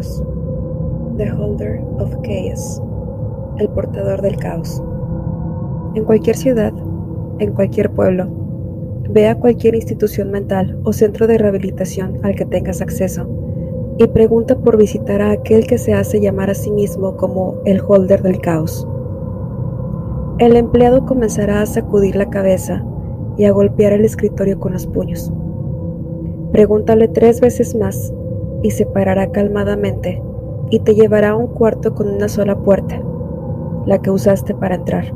The Holder of Chaos. El portador del caos. En cualquier ciudad, en cualquier pueblo, ve a cualquier institución mental o centro de rehabilitación al que tengas acceso y pregunta por visitar a aquel que se hace llamar a sí mismo como el holder del caos. El empleado comenzará a sacudir la cabeza y a golpear el escritorio con los puños. Pregúntale tres veces más y se parará calmadamente y te llevará a un cuarto con una sola puerta, la que usaste para entrar.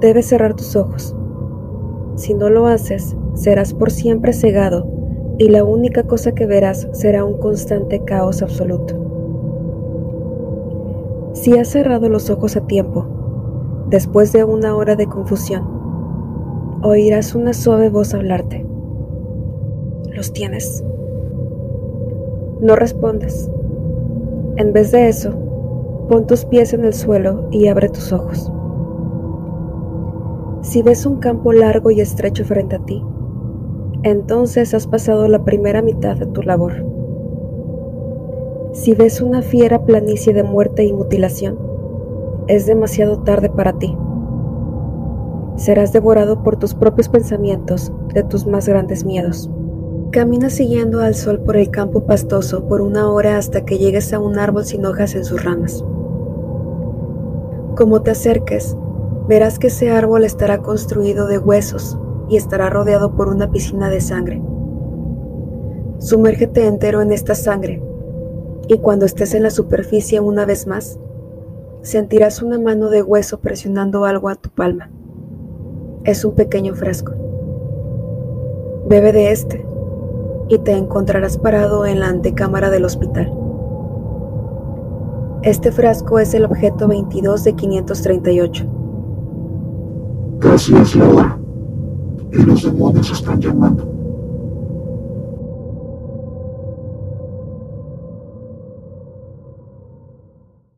Debes cerrar tus ojos. Si no lo haces, serás por siempre cegado y la única cosa que verás será un constante caos absoluto. Si has cerrado los ojos a tiempo, después de una hora de confusión, oirás una suave voz hablarte. ¿Los tienes? No respondes. En vez de eso, pon tus pies en el suelo y abre tus ojos. Si ves un campo largo y estrecho frente a ti, entonces has pasado la primera mitad de tu labor. Si ves una fiera planicie de muerte y mutilación, es demasiado tarde para ti. Serás devorado por tus propios pensamientos de tus más grandes miedos. Camina siguiendo al sol por el campo pastoso por una hora hasta que llegues a un árbol sin hojas en sus ramas. Como te acerques, verás que ese árbol estará construido de huesos y estará rodeado por una piscina de sangre. Sumérgete entero en esta sangre y cuando estés en la superficie una vez más, sentirás una mano de hueso presionando algo a tu palma. Es un pequeño frasco. Bebe de este y te encontrarás parado en la antecámara del hospital. Este frasco es el objeto 22 de 538. Casi es la hora. Y los demonios están llamando.